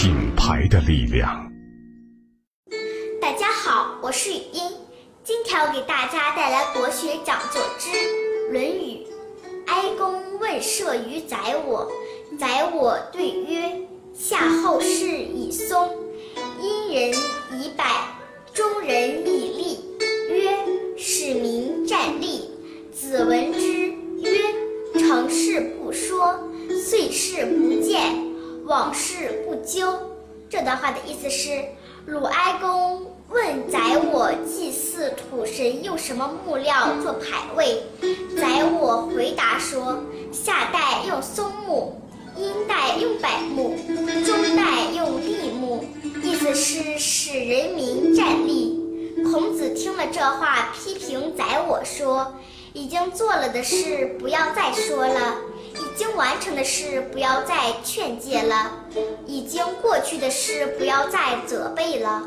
品牌的力量。大家好，我是语音，今天我给大家带来国学讲座之《论语》。哀公问射于宰我，宰我对曰：“夏后氏以松，殷人以柏，中人以栗。”曰：“使民战栗。”子闻之曰：“成事不说，遂事不，往事不究。”这段话的意思是，鲁哀公问宰我祭祀土神用什么木料做牌位，宰我回答说，夏代用松木，殷代用柏木，中代用栗木，意思是使人民站立。孔子听了这话，批评宰我说，已经做了的事不要再说了。完成的事不要再劝诫了，已经过去的事不要再责备了。